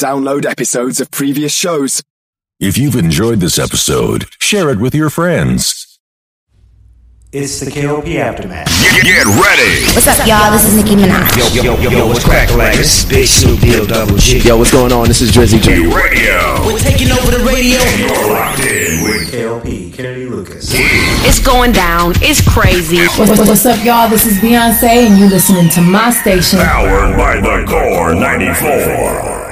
download episodes of previous shows. If you've enjoyed this episode, share it with your friends. It's the KLP Aftermath. Get, get ready. What's up, y'all? This is Nicki Minaj. Yo, yo, yo, yo, what's cracking like? This is Big Snoop Deal Double G. Yo, what's going on? This is Drizzy G. Radio. We're taking over the radio. You're locked in with KLP, Kennedy Lucas. It's going down. It's crazy. What's, what's up, y'all? This is Beyonce, and you're listening to my station. Powered by the Core 94.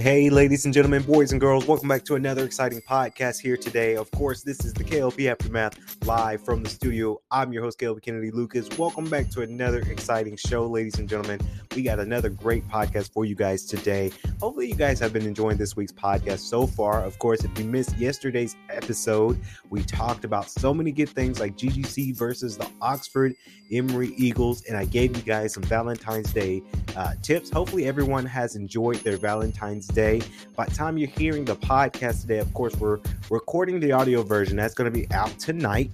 Hey, ladies and gentlemen, boys and girls, welcome back to another exciting podcast here today. Of course, this is the KLP Aftermath live from the studio. I'm your host, KLP Kennedy Lucas. Welcome back to another exciting show, ladies and gentlemen. We got another great podcast for you guys today. Hopefully, you guys have been enjoying this week's podcast so far. Of course, if you missed yesterday's episode, we talked about so many good things like GGC versus the Oxford Emory Eagles, and I gave you guys some Valentine's Day uh, tips. Hopefully, everyone has enjoyed their Valentine's Day. By the time you're hearing the podcast today, of course, we're recording the audio version. That's going to be out tonight,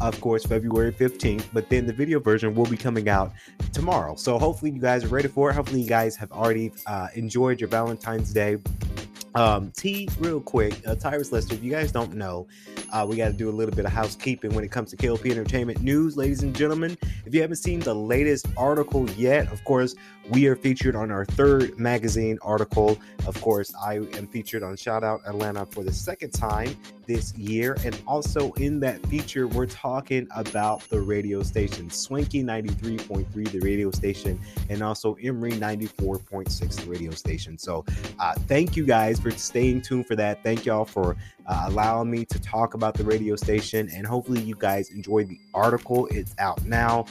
of course, February 15th. But then the video version will be coming out tomorrow. So hopefully, you guys are ready for it. Hopefully, you guys have already uh, enjoyed your Valentine's Day. Um, T, real quick, uh, Tyrus Lester, if you guys don't know, uh, we got to do a little bit of housekeeping when it comes to KLP Entertainment News, ladies and gentlemen. If you haven't seen the latest article yet, of course, we are featured on our third magazine article. Of course, I am featured on Shout Out Atlanta for the second time this year. And also in that feature, we're talking about the radio station, Swanky 93.3, the radio station, and also Emory 94.6, the radio station. So uh, thank you guys for staying tuned for that. Thank y'all for uh, allowing me to talk about the radio station. And hopefully, you guys enjoyed the article. It's out now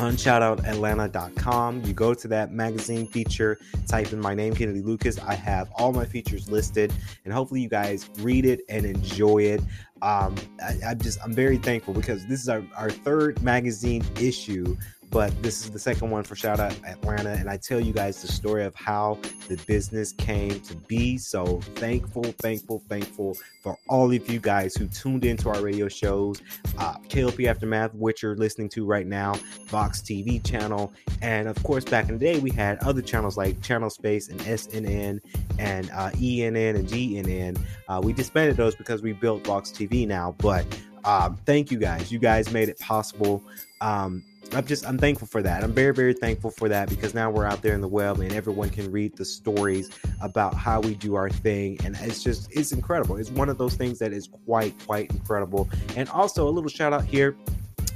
on shoutoutatlanta.com. You go to that magazine feature, type in my name, Kennedy Lucas. I have all my features listed, and hopefully, you guys read it and enjoy it. Um, I, I'm just, I'm very thankful because this is our, our third magazine issue but this is the second one for Shout Out Atlanta. And I tell you guys the story of how the business came to be. So thankful, thankful, thankful for all of you guys who tuned into our radio shows, uh, KLP Aftermath, which you're listening to right now, Vox TV channel. And of course, back in the day, we had other channels like Channel Space and SNN and uh, ENN and GNN. Uh, we disbanded those because we built Vox TV now. But um, thank you guys. You guys made it possible. Um, I'm just I'm thankful for that. I'm very very thankful for that because now we're out there in the web and everyone can read the stories about how we do our thing and it's just it's incredible. It's one of those things that is quite quite incredible. And also a little shout out here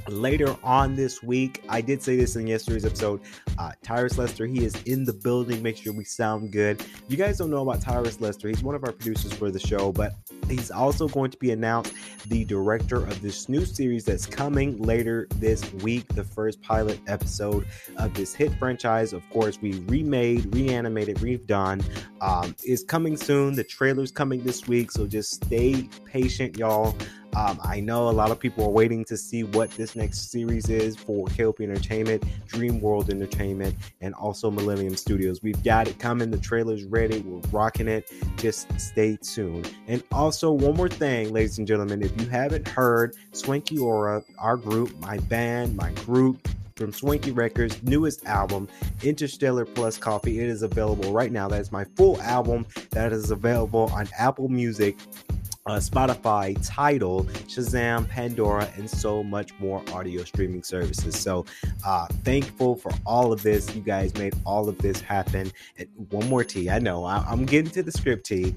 later on this week. I did say this in yesterday's episode. Uh, Tyrus Lester, he is in the building. Make sure we sound good. You guys don't know about Tyrus Lester, he's one of our producers for the show, but he's also going to be announced the director of this new series that's coming later this week. The first pilot episode of this hit franchise, of course, we remade, reanimated, redone, um, is coming soon. The trailer's coming this week, so just stay patient, y'all. Um, I know a lot of people are waiting to see what this next series is for KLP Entertainment, Dream World Entertainment, and also Millennium Studios. We've got it coming. The trailer's ready. We're rocking it. Just stay tuned. And also, one more thing, ladies and gentlemen, if you haven't heard Swanky Aura, our group, my band, my group, from Swanky Records' newest album, Interstellar Plus Coffee. It is available right now. That is my full album that is available on Apple Music uh, Spotify, Tidal, Shazam, Pandora, and so much more audio streaming services. So, uh, thankful for all of this. You guys made all of this happen. And one more T. I know I, I'm getting to the script T,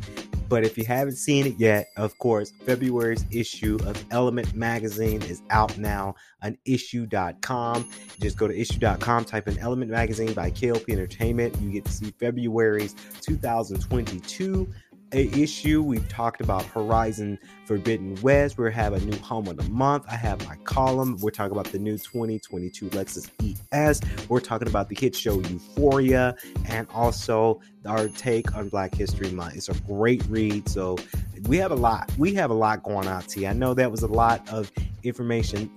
but if you haven't seen it yet, of course, February's issue of Element Magazine is out now on issuu.com. Just go to issuu.com, type in Element Magazine by KLP Entertainment. You get to see February's 2022 a issue. We've talked about Horizon Forbidden West. We have a new home of the month. I have my column. We're talking about the new 2022 Lexus ES. We're talking about the hit show Euphoria and also our take on Black History Month. It's a great read. So we have a lot. We have a lot going on, T. I know that was a lot of information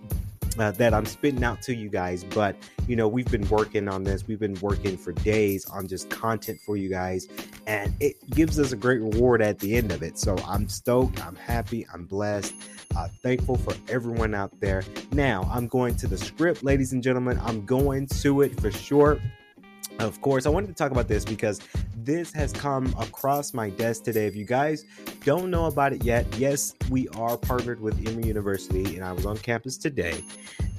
uh, that I'm spitting out to you guys. But you know, we've been working on this. We've been working for days on just content for you guys, and it gives us a great reward at the end of it. So I'm stoked. I'm happy. I'm blessed. Uh, thankful for everyone out there. Now I'm going to the script, ladies and gentlemen. I'm going to it for sure. Of course, I wanted to talk about this because this has come across my desk today. If you guys don't know about it yet, yes, we are partnered with Emory University, and I was on campus today.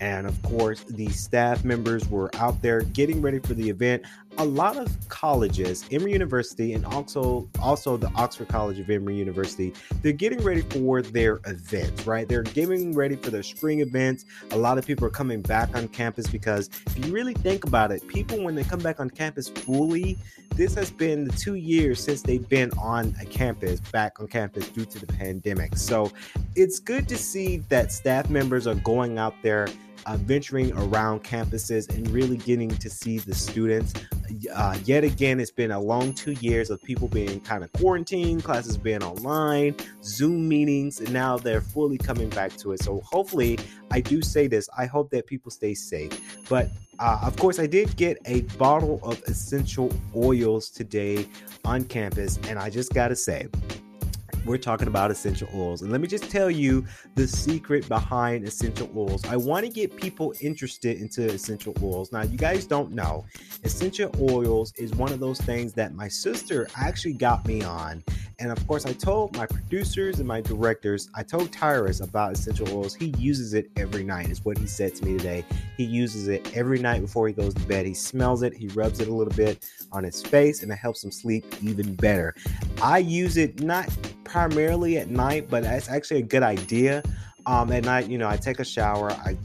And of course, the staff members were out there getting ready for the event. A lot of colleges, Emory University, and also also the Oxford College of Emory University, they're getting ready for their events, right? They're getting ready for their spring events. A lot of people are coming back on campus because if you really think about it, people when they come back on campus fully, this has been the two years since they've been on a campus, back on campus due to the pandemic. So it's good to see that staff members are going out there uh, venturing around campuses and really getting to see the students. Uh, yet again, it's been a long two years of people being kind of quarantined, classes being online, Zoom meetings, and now they're fully coming back to it. So hopefully, I do say this. I hope that people stay safe. But uh, of course, I did get a bottle of essential oils today on campus, and I just gotta say, we're talking about essential oils. And let me just tell you the secret behind essential oils. I want to get people interested into essential oils. Now, you guys don't know, essential oils is one of those things that my sister actually got me on. And of course, I told my producers and my directors, I told Tyrus about essential oils. He uses it every night, is what he said to me today. He uses it every night before he goes to bed. He smells it, he rubs it a little bit on his face, and it helps him sleep even better. I use it not primarily at night, but it's actually a good idea. Um, at night, you know, I take a shower, I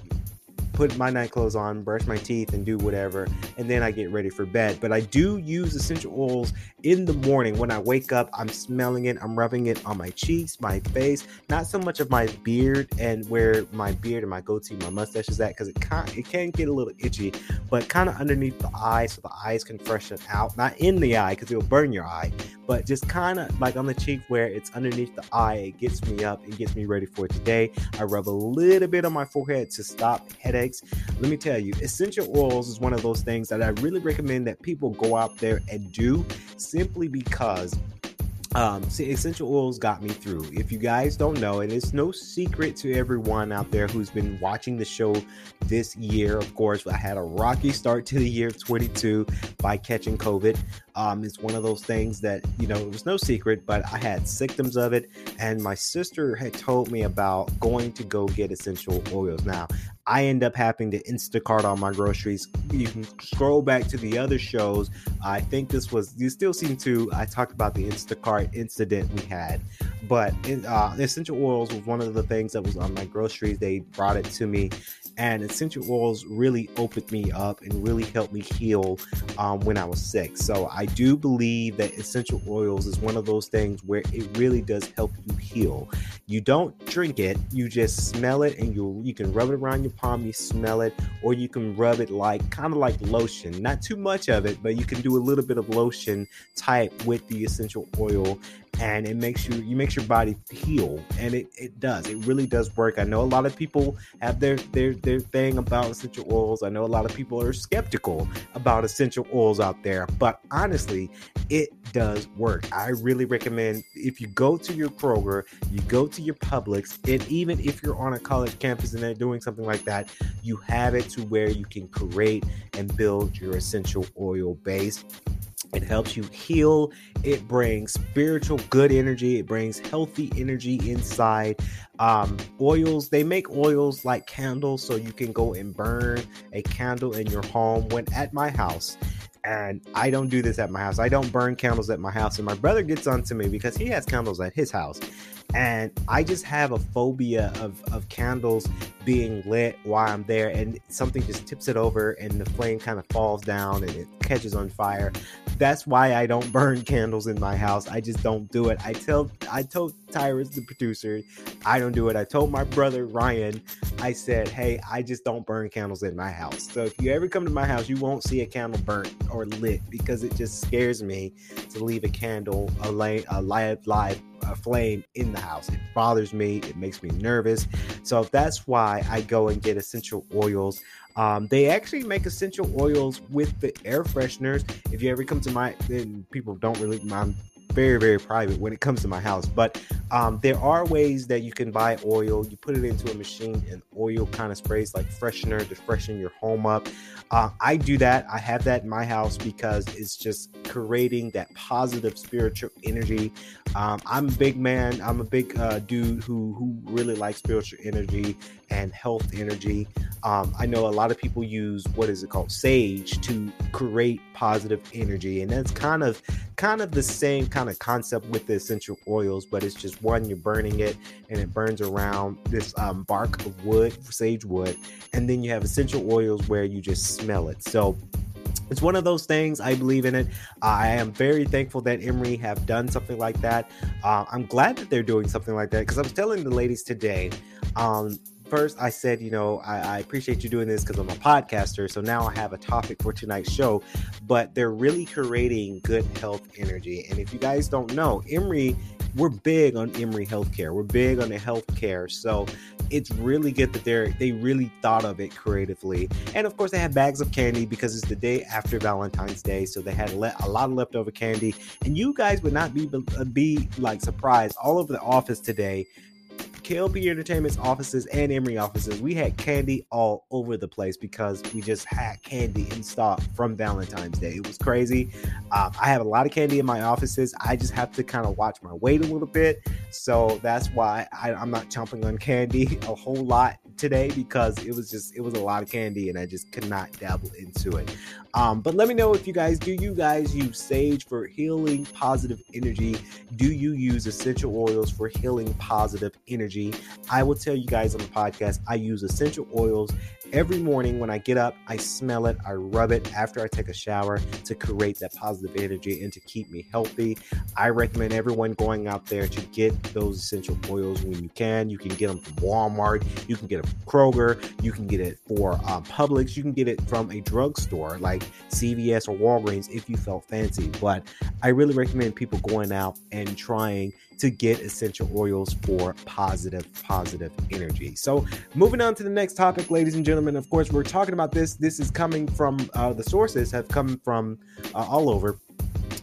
put my night clothes on, brush my teeth, and do whatever, and then I get ready for bed. But I do use essential oils in the morning when I wake up. I'm smelling it, I'm rubbing it on my cheeks, my face, not so much of my beard and where my beard and my goatee, my mustache is at, because it can it can get a little itchy, but kind of underneath the eye, so the eyes can freshen out. Not in the eye, because it'll burn your eye, but just kind of like on the cheek where it's underneath the eye. It gets me up and gets me ready for today. I rub a little bit on my forehead to stop headaches let me tell you, essential oils is one of those things that I really recommend that people go out there and do simply because um, see, essential oils got me through. If you guys don't know, and it's no secret to everyone out there who's been watching the show this year. Of course, I had a rocky start to the year 22 by catching COVID. Um, it's one of those things that you know it was no secret, but I had symptoms of it, and my sister had told me about going to go get essential oils. Now, I end up having to Instacart all my groceries. You can scroll back to the other shows. I think this was you still seem to. I talked about the Instacart incident we had, but uh, essential oils was one of the things that was on my groceries. They brought it to me, and essential oils really opened me up and really helped me heal um, when I was sick. So I do believe that essential oils is one of those things where it really does help you heal. You don't drink it, you just smell it, and you you can rub it around your palm, you smell it, or you can rub it like kind of like lotion. Not too much of it, but you can do a little bit of lotion type with the essential oil and it makes you you makes your body heal and it, it does it really does work. I know a lot of people have their their their thing about essential oils. I know a lot of people are skeptical about essential oils out there but honestly it does work. I really recommend if you go to your kroger you go to your publix and even if you're on a college campus and they're doing something like that you have it to where you can create and build your essential oil base it helps you heal. It brings spiritual good energy. It brings healthy energy inside. Um, oils, they make oils like candles, so you can go and burn a candle in your home. When at my house, and I don't do this at my house. I don't burn candles at my house. And my brother gets on to me because he has candles at his house. And I just have a phobia of, of candles being lit while I'm there and something just tips it over and the flame kind of falls down and it catches on fire. That's why I don't burn candles in my house. I just don't do it. I tell I told Tyrus, the producer, I don't do it. I told my brother Ryan, I said, Hey, I just don't burn candles in my house. So if you ever come to my house, you won't see a candle burnt or lit because it just scares me to leave a candle, a, light, a live, live a flame in the house. It bothers me. It makes me nervous. So that's why I go and get essential oils. Um, they actually make essential oils with the air fresheners. If you ever come to my, then people don't really. I'm very very private when it comes to my house but um, there are ways that you can buy oil. You put it into a machine and oil kind of sprays like freshener to freshen your home up. Uh, i do that. I have that in my house because it's just creating that positive spiritual energy. Um, i'm a big man. I'm a big uh, dude who who really likes spiritual energy and health energy um, i know a lot of people use what is it called sage to create positive energy and that's kind of kind of the same kind of concept with the essential oils, but it's just one, you're burning it and it burns around this um, bark of wood, sage wood. And then you have essential oils where you just smell it. So it's one of those things i believe in it i am very thankful that emory have done something like that uh, i'm glad that they're doing something like that because i was telling the ladies today um, first I said, you know, I, I appreciate you doing this because I'm a podcaster. So now I have a topic for tonight's show. But they're really creating good health energy. And if you guys don't know, Emory, we're big on Emory Healthcare. We're big on the healthcare. So it's really good that they're they really thought of it creatively. And of course, they had bags of candy because it's the day after Valentine's Day, so they had le- a lot of leftover candy. And you guys would not be be like surprised. All over the office today, KLP Entertainment's offices and Emory offices, we had candy all over the place because we just had candy in stock from Valentine's Day. It was crazy. Um, I have a lot of candy in my offices. I just have to kind of watch my weight a little bit. So that's why I, I'm not chomping on candy a whole lot today because it was just it was a lot of candy and I just could not dabble into it. Um, but let me know if you guys do you guys use sage for healing positive energy? Do you use essential oils for healing positive energy? I will tell you guys on the podcast, I use essential oils every morning when I get up. I smell it, I rub it after I take a shower to create that positive energy and to keep me healthy. I recommend everyone going out there to get those essential oils when you can. You can get them from Walmart, you can get them from Kroger, you can get it for um, Publix, you can get it from a drugstore like CVS or Walgreens if you felt fancy. But I really recommend people going out and trying to get essential oils for positive, positive energy. So, moving on to the next topic, ladies and gentlemen. Of course, we're talking about this. This is coming from uh, the sources have come from uh, all over.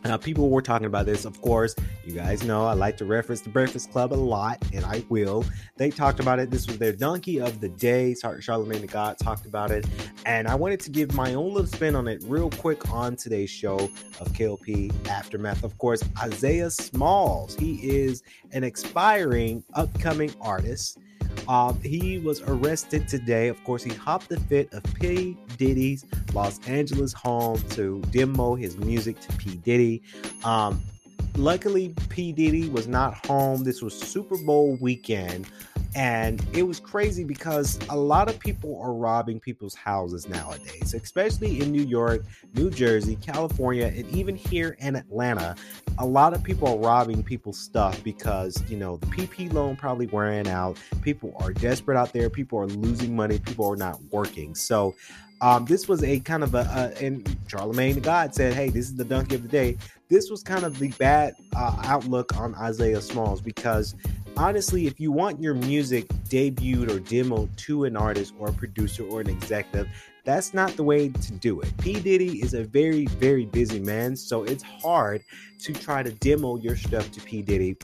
Uh, people were talking about this, of course. You guys know I like to reference the Breakfast Club a lot, and I will. They talked about it. This was their donkey of the day. Charlemagne the God talked about it, and I wanted to give my own little spin on it real quick on today's show of KLP Aftermath. Of course, Isaiah Smalls. He is an expiring upcoming artist. Um, he was arrested today. Of course, he hopped the fit of P. Diddy's Los Angeles home to demo his music to P. Diddy. Um, luckily, P. Diddy was not home. This was Super Bowl weekend. And it was crazy because a lot of people are robbing people's houses nowadays, especially in New York, New Jersey, California, and even here in Atlanta. A lot of people are robbing people's stuff because, you know, the PP loan probably wearing out. People are desperate out there. People are losing money. People are not working. So, um, this was a kind of a, a and Charlemagne the God said, "Hey, this is the donkey of the day." This was kind of the bad uh, outlook on Isaiah Smalls because honestly, if you want your music debuted or demoed to an artist or a producer or an executive, that's not the way to do it. P. Diddy is a very, very busy man, so it's hard to try to demo your stuff to P. Diddy.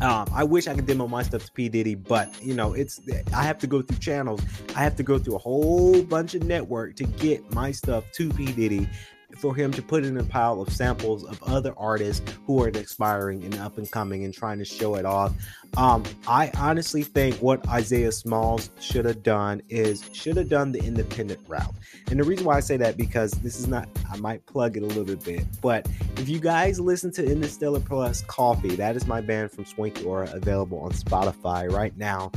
Um, I wish I could demo my stuff to P. Diddy, but you know, it's I have to go through channels. I have to go through a whole bunch of network to get my stuff to P. Diddy for him to put in a pile of samples of other artists who are expiring and up and coming and trying to show it off. Um, I honestly think what Isaiah Smalls should have done is should have done the independent route. And the reason why I say that because this is not I might plug it a little bit, but if you guys listen to Interstellar Plus Coffee, that is my band from Swanky Aura available on Spotify right now.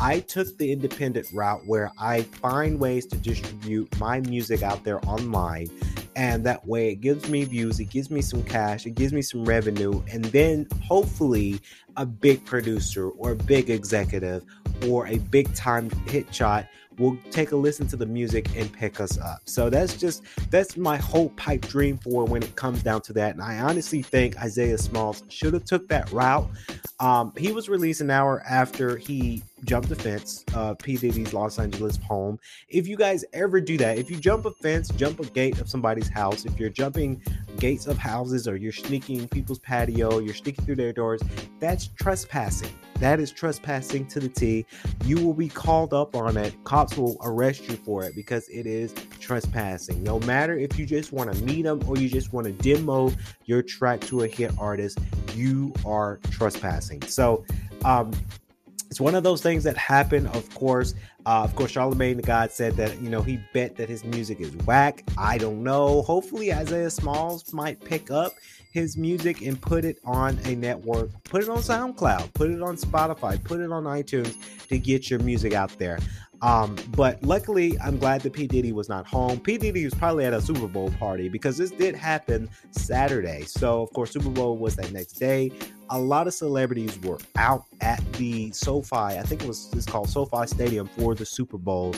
I took the independent route where I find ways to distribute my music out there online and that way it gives me views it gives me some cash it gives me some revenue and then hopefully a big producer or a big executive or a big time hit shot will take a listen to the music and pick us up. So that's just that's my whole pipe dream for when it comes down to that. And I honestly think Isaiah Smalls should have took that route. Um, he was released an hour after he jumped the fence, uh, P Diddy's Los Angeles home. If you guys ever do that, if you jump a fence, jump a gate of somebody's house, if you're jumping gates of houses or you're sneaking people's patio, you're sneaking through their doors, that's trespassing. That is trespassing to the T. You will be called up on it. Cops will arrest you for it because it is trespassing. No matter if you just want to meet them or you just want to demo your track to a hit artist, you are trespassing. So, um, it's one of those things that happen. Of course, uh, of course, Charlemagne the God said that you know he bet that his music is whack. I don't know. Hopefully, Isaiah Smalls might pick up his music and put it on a network, put it on SoundCloud, put it on Spotify, put it on iTunes to get your music out there. Um, but luckily, I'm glad that P. Diddy was not home. P. Diddy was probably at a Super Bowl party because this did happen Saturday. So, of course, Super Bowl was that next day. A lot of celebrities were out at the SoFi, I think it was it's called SoFi Stadium for the Super Bowl.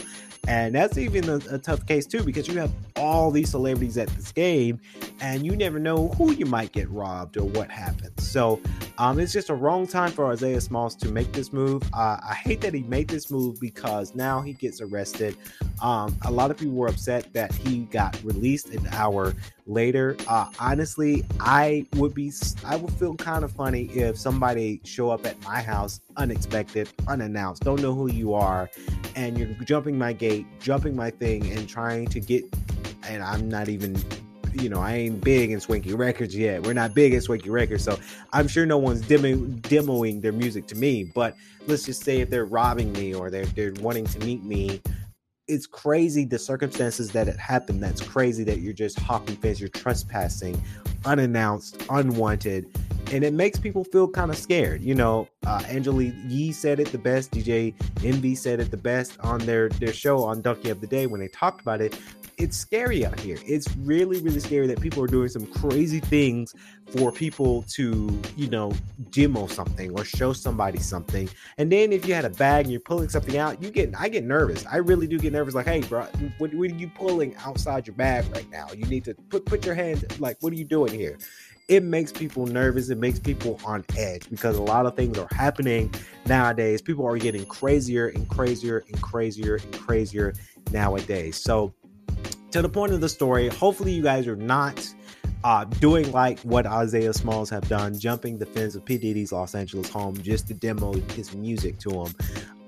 And that's even a, a, tough case too, because you have all these celebrities at this game, and you never know who you might get robbed or what happens. So um, it's just a wrong time for Isaiah Smalls to make this move. Uh, I hate that he made this move because now he gets arrested. Um, a lot of people were upset that he got released an hour later. Uh, honestly, I would be, I would feel kind of funny if somebody show up at my house unexpected, unannounced, don't know who you are, and you're jumping my gate, jumping my thing, and trying to get, and I'm not even you know, I ain't big in Swanky Records yet. We're not big in Swanky Records, so I'm sure no one's demo- demoing their music to me. But let's just say if they're robbing me or they're they're wanting to meet me it's crazy the circumstances that it happened. That's crazy that you're just hopping fence, you're trespassing, unannounced, unwanted, and it makes people feel kind of scared. You know, uh, Angela Yee said it the best. DJ Envy said it the best on their their show on Donkey of the Day when they talked about it it's scary out here. It's really, really scary that people are doing some crazy things for people to, you know, demo something or show somebody something. And then if you had a bag and you're pulling something out, you get, I get nervous. I really do get nervous. Like, hey, bro, what, what are you pulling outside your bag right now? You need to put put your hands. Like, what are you doing here? it makes people nervous. It makes people on edge because a lot of things are happening nowadays. People are getting crazier and crazier and crazier and crazier nowadays. So to the point of the story, hopefully you guys are not uh, doing like what Isaiah Smalls have done, jumping the fence of P. Diddy's Los Angeles home just to demo his music to him.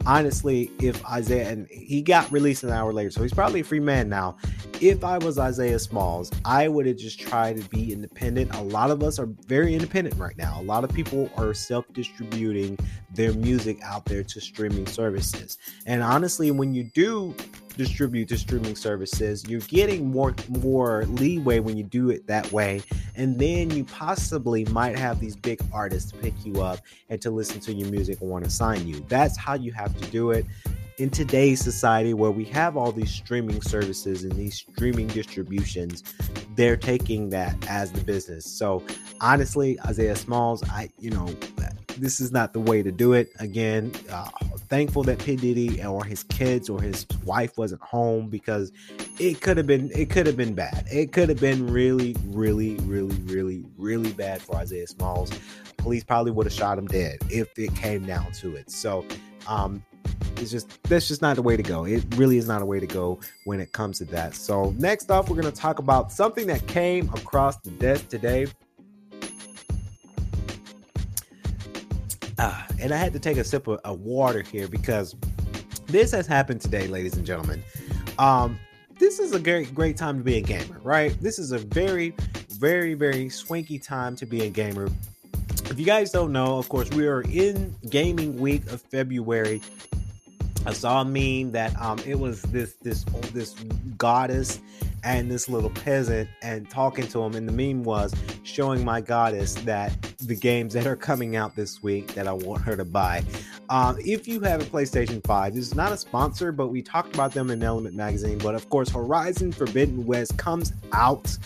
Honestly, if Isaiah and he got released an hour later, so he's probably a free man now. If I was Isaiah Smalls, I would have just tried to be independent. A lot of us are very independent right now. A lot of people are self-distributing their music out there to streaming services. And honestly, when you do distribute to streaming services, you're getting more more leeway when you do it that way. And then you possibly might have these big artists pick you up and to listen to your music and want to sign you. That's how you have to do it in today's society where we have all these streaming services and these streaming distributions, they're taking that as the business. So honestly, Isaiah Smalls, I you know, this is not the way to do it. Again, uh, thankful that P Diddy or his kids or his wife wasn't home because it could have been it could have been bad. It could have been really, really, really, really, really bad for Isaiah Smalls. Police probably would have shot him dead if it came down to it. So, um, it's just that's just not the way to go. It really is not a way to go when it comes to that. So next off, we're to talk about something that came across the desk today. And I had to take a sip of, of, water here because this has happened today, ladies and gentlemen. Um, this is a great, great time to be a gamer, right? This is a very, very, very swanky time to be a gamer. If you guys don't know, of course, we are in gaming week of February. I saw a meme that um, it was this this this goddess and this little peasant and talking to him and the meme was showing my goddess that the games that are coming out this week that I want her to buy. Um, if you have a PlayStation 5, this is not a sponsor, but we talked about them in Element Magazine. But of course, Horizon Forbidden West comes out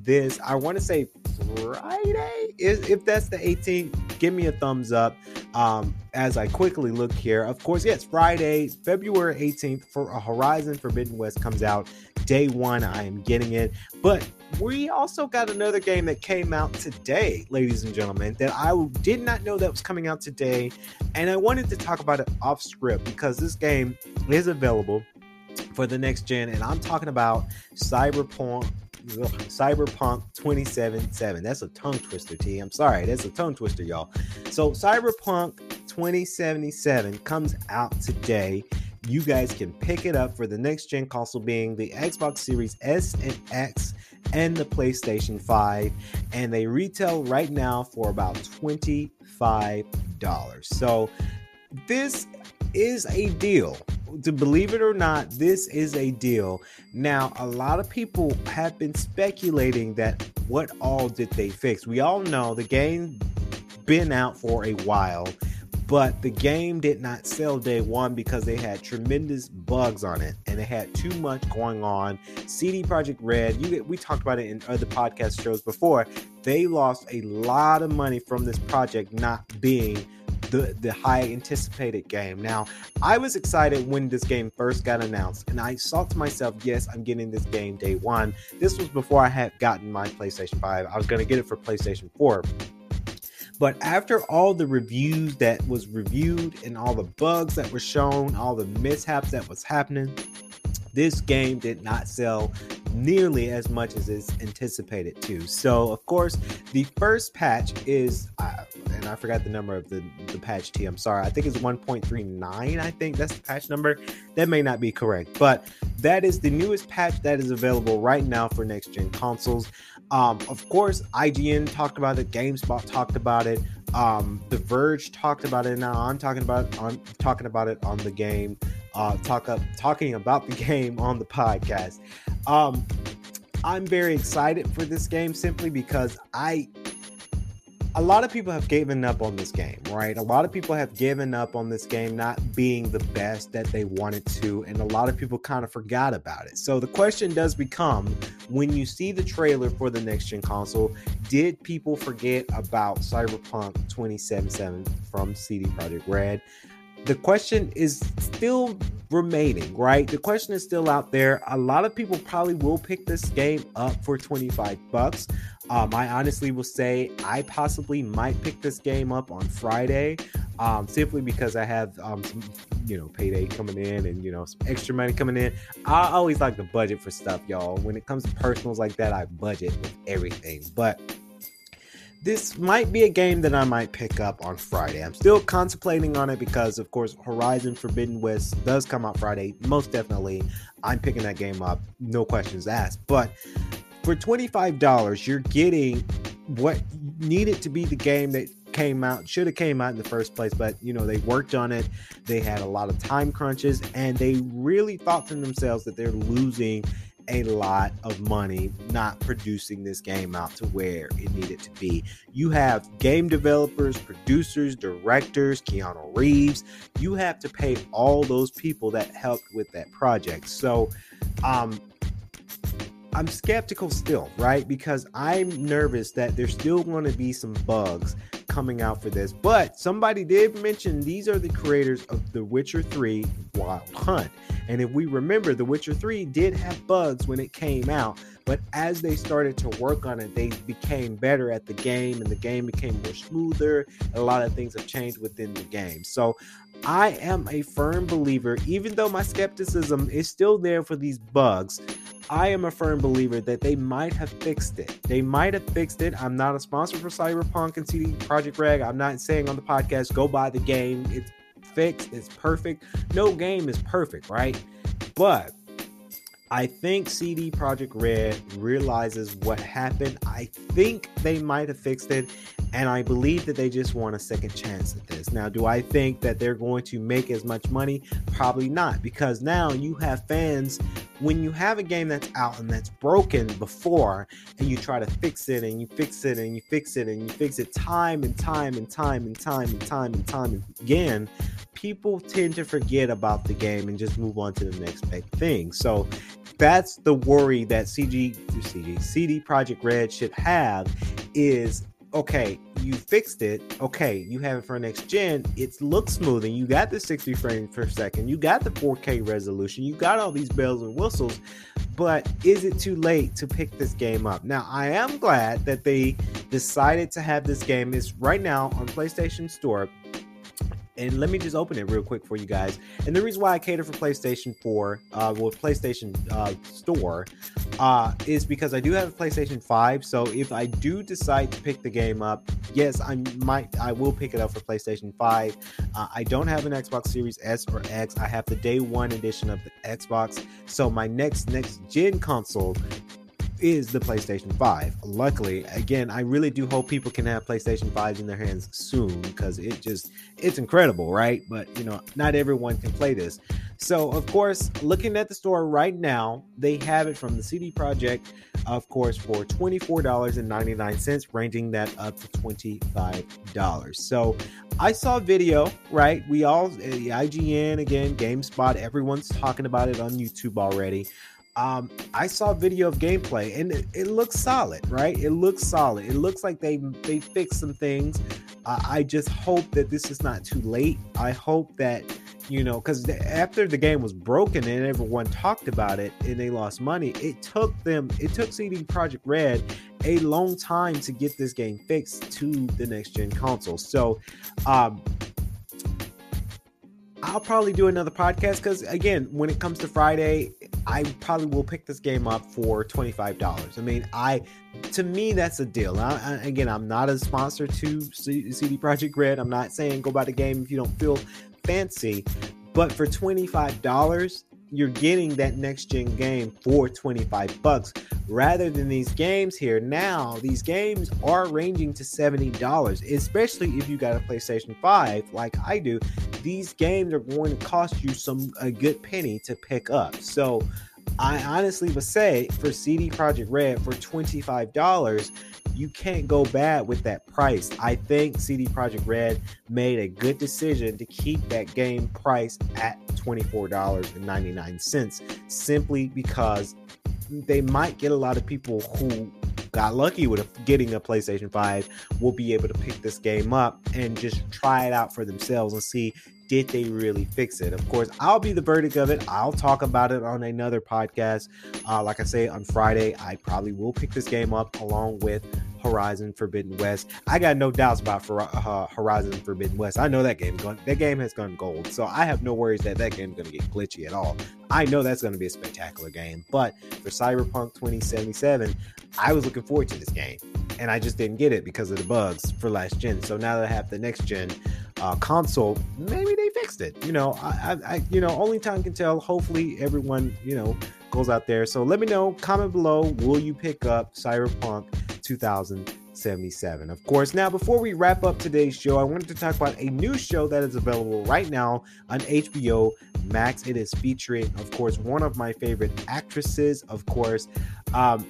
this, I want to say Friday. if, if that's the 18th, give me a thumbs up. Um, as I quickly look here, of course, yes, Friday, February 18th for Horizon Forbidden West comes out. Day one, I am getting it. But we also got another game that came out today, ladies and gentlemen, that I did not know that was coming out today. And I wanted to talk about it off script because this game is available for the next gen. And I'm talking about Cyberpunk Cyberpunk 2077. That's a tongue twister, T. I'm sorry. That's a tongue twister, y'all. So, Cyberpunk 2077 comes out today. You guys can pick it up for the next gen console being the Xbox Series S and X and the PlayStation 5. And they retail right now for about $25. So, this is a deal to believe it or not, this is a deal. Now, a lot of people have been speculating that what all did they fix? We all know the game been out for a while, but the game did not sell day one because they had tremendous bugs on it and it had too much going on. CD Projekt Red, you get—we talked about it in other podcast shows before. They lost a lot of money from this project not being the the high anticipated game. Now, I was excited when this game first got announced, and I thought to myself, "Yes, I'm getting this game day one." This was before I had gotten my PlayStation Five. I was going to get it for PlayStation Four. But after all the reviews that was reviewed and all the bugs that were shown, all the mishaps that was happening, this game did not sell nearly as much as it's anticipated to. So, of course, the first patch is, uh, and I forgot the number of the, the patch T. I'm sorry. I think it's 1.39. I think that's the patch number. That may not be correct, but that is the newest patch that is available right now for next gen consoles. Um, of course, IGN talked about it, GameSpot talked about it, um, The Verge talked about it. Now I'm talking about I'm talking about it on the game uh, talk up talking about the game on the podcast. Um, I'm very excited for this game simply because I a lot of people have given up on this game, right? A lot of people have given up on this game not being the best that they wanted to, and a lot of people kind of forgot about it. So the question does become when you see the trailer for the next gen console, did people forget about Cyberpunk 2077 from CD Projekt Red? The question is still remaining, right? The question is still out there. A lot of people probably will pick this game up for 25 bucks. Um, I honestly will say I possibly might pick this game up on Friday, um, simply because I have um, some, you know, payday coming in and you know some extra money coming in. I always like to budget for stuff, y'all. When it comes to personals like that, I budget with everything, but this might be a game that I might pick up on Friday. I'm still contemplating on it because, of course, Horizon Forbidden West does come out Friday. Most definitely, I'm picking that game up, no questions asked. But for $25, you're getting what needed to be the game that came out should have came out in the first place but you know they worked on it they had a lot of time crunches and they really thought to themselves that they're losing a lot of money not producing this game out to where it needed to be. You have game developers, producers, directors, Keanu Reeves. You have to pay all those people that helped with that project. So, um, I'm skeptical still, right? Because I'm nervous that there's still going to be some bugs coming out for this. But somebody did mention these are the creators of The Witcher 3 Wild Hunt. And if we remember, The Witcher 3 did have bugs when it came out, but as they started to work on it, they became better at the game and the game became more smoother. A lot of things have changed within the game. So I am a firm believer, even though my skepticism is still there for these bugs. I am a firm believer that they might have fixed it. They might have fixed it. I'm not a sponsor for Cyberpunk and CD Projekt Red. I'm not saying on the podcast go buy the game. It's fixed. It's perfect. No game is perfect, right? But I think CD Projekt Red realizes what happened. I think they might have fixed it, and I believe that they just want a second chance at this. Now, do I think that they're going to make as much money? Probably not, because now you have fans. When you have a game that's out and that's broken before, and you try to fix it, and you fix it, and you fix it, and you fix it time and time and time and time and time and time again, people tend to forget about the game and just move on to the next big thing. So that's the worry that CG, CG CD Projekt Red should have is okay, you fixed it. Okay, you have it for next gen. It looks smooth, and you got the 60 frames per second. You got the 4K resolution. You got all these bells and whistles. But is it too late to pick this game up? Now, I am glad that they decided to have this game. Is right now on PlayStation Store and let me just open it real quick for you guys. And the reason why I cater for PlayStation 4, uh, well, PlayStation uh, Store, uh, is because I do have a PlayStation 5. So if I do decide to pick the game up, yes, I might, I will pick it up for PlayStation 5. Uh, I don't have an Xbox Series S or X. I have the day one edition of the Xbox. So my next next gen console is the PlayStation 5. Luckily, again, I really do hope people can have PlayStation 5s in their hands soon because it just it's incredible, right? But you know, not everyone can play this. So, of course, looking at the store right now, they have it from the CD Projekt, of course, for $24.99, ranging that up to $25. So, I saw video, right? We all, eh, the IGN again, GameSpot, everyone's talking about it on YouTube already um, I saw video of gameplay and it, it, looks solid, right? It looks solid. It looks like they they fixed some things. Uh, I just hope that this is not too late. I hope that you know because after the game was broken and everyone talked about it and they lost money, it took them. It took CD Projekt Red a long time to get this game fixed to the next gen console. So, um, I'll probably do another podcast because again, when it comes to Friday, I probably will pick this game up for twenty five dollars. I mean, I to me that's a deal. I, I, again, I'm not a sponsor to CD Projekt Red. I'm not saying go buy the game if you don't feel fancy, but for twenty five dollars, you're getting that next gen game for 25 bucks. Rather than these games here now these games are ranging to $70 especially if you got a playstation 5 like i do. These games are going to cost you some a good penny to pick up. So i honestly would say for cd projekt red for $25 you can't go bad with that price. I think CD Projekt Red made a good decision to keep that game price at $24.99 simply because they might get a lot of people who got lucky with getting a PlayStation 5 will be able to pick this game up and just try it out for themselves and see did they really fix it? Of course, I'll be the verdict of it. I'll talk about it on another podcast. Uh, like I say, on Friday, I probably will pick this game up along with Horizon Forbidden West. I got no doubts about for, uh, Horizon Forbidden West. I know that game going that game has gone gold, so I have no worries that that game's going to get glitchy at all. I know that's going to be a spectacular game. But for Cyberpunk 2077, I was looking forward to this game, and I just didn't get it because of the bugs for last gen. So now that I have the next gen uh, console, maybe they fixed it. You know, I, I, you know, only time can tell. Hopefully, everyone, you know, goes out there. So let me know. Comment below. Will you pick up Cyberpunk 2077? Of course. Now, before we wrap up today's show, I wanted to talk about a new show that is available right now on HBO Max. It is featuring, of course, one of my favorite actresses. Of course. Um,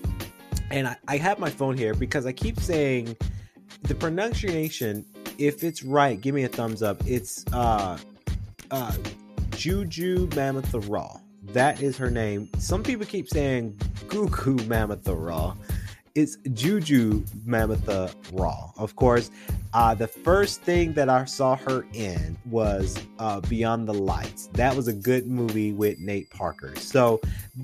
and I, I have my phone here because I keep saying the pronunciation if it's right, give me a thumbs up. It's uh uh Juju Mammoth Raw. That is her name. Some people keep saying Gugu Mbatha-Raw it's Juju Mammoth Raw. Of course, uh, the first thing that I saw her in was uh, Beyond the Lights. That was a good movie with Nate Parker. So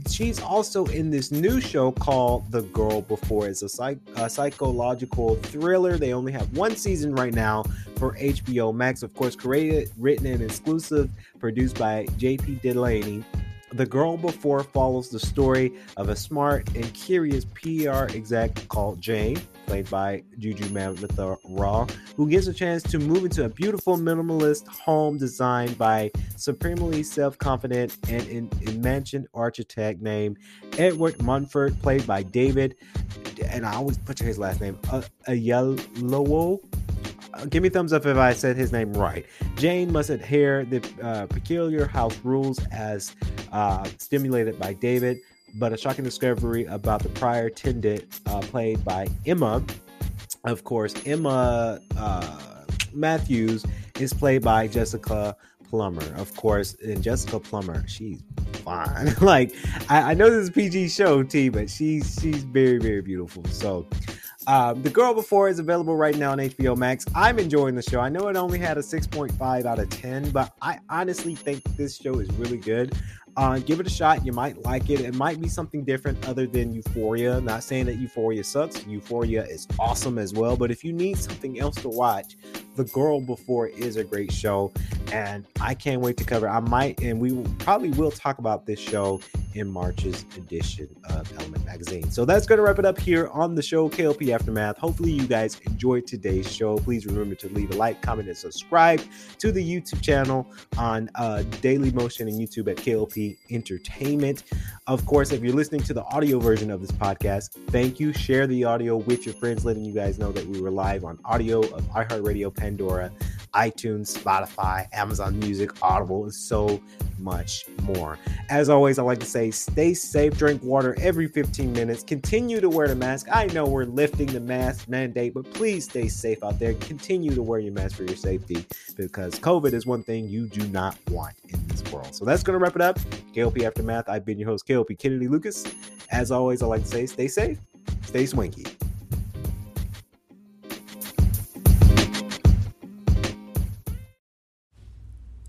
she's also in this new show called The Girl Before. It's a, psych- a psychological thriller. They only have one season right now for HBO Max. Of course, created, written, and exclusive, produced by JP Delaney the Girl Before follows the story of a smart and curious PR exec called Jane, played by Juju Mammoth Raw, who gets a chance to move into a beautiful minimalist home designed by supremely self-confident and in, architect named Edward Monkford, played by David, and I always butcher his last name, uh, Oyelowo give me thumbs up if I said his name right. Jane must adhere the uh, peculiar house rules as uh, stimulated by David, but a shocking discovery about the prior tenant, uh, played by Emma. Of course, Emma uh, Matthews is played by Jessica Plummer. Of course, and Jessica Plummer, she's fine. like I, I know this is PG show, T, but she's she's very very beautiful. So Um, the Girl Before is available right now on HBO Max. I'm enjoying the show. I know it only had a 6.5 out of 10, but I honestly think this show is really good. Uh, give it a shot. You might like it. It might be something different other than Euphoria. Not saying that Euphoria sucks. Euphoria is awesome as well. But if you need something else to watch, The Girl Before is a great show. And I can't wait to cover. I might, and we probably will talk about this show in March's edition of Element Magazine. So that's going to wrap it up here on the show, KLP Aftermath. Hopefully, you guys enjoyed today's show. Please remember to leave a like, comment, and subscribe to the YouTube channel on uh, Daily Motion and YouTube at KLP Entertainment. Of course, if you're listening to the audio version of this podcast, thank you. Share the audio with your friends, letting you guys know that we were live on audio of iHeartRadio, Pandora, iTunes, Spotify, Amazon Music, Audible, and so much more. As always, I like to say stay safe, drink water every 15 minutes, continue to wear the mask. I know we're lifting the mask mandate, but please stay safe out there. Continue to wear your mask for your safety because COVID is one thing you do not want in this world. So that's going to wrap it up. KLP Aftermath. I've been your host, KLP Kennedy Lucas. As always, I like to say stay safe, stay swanky.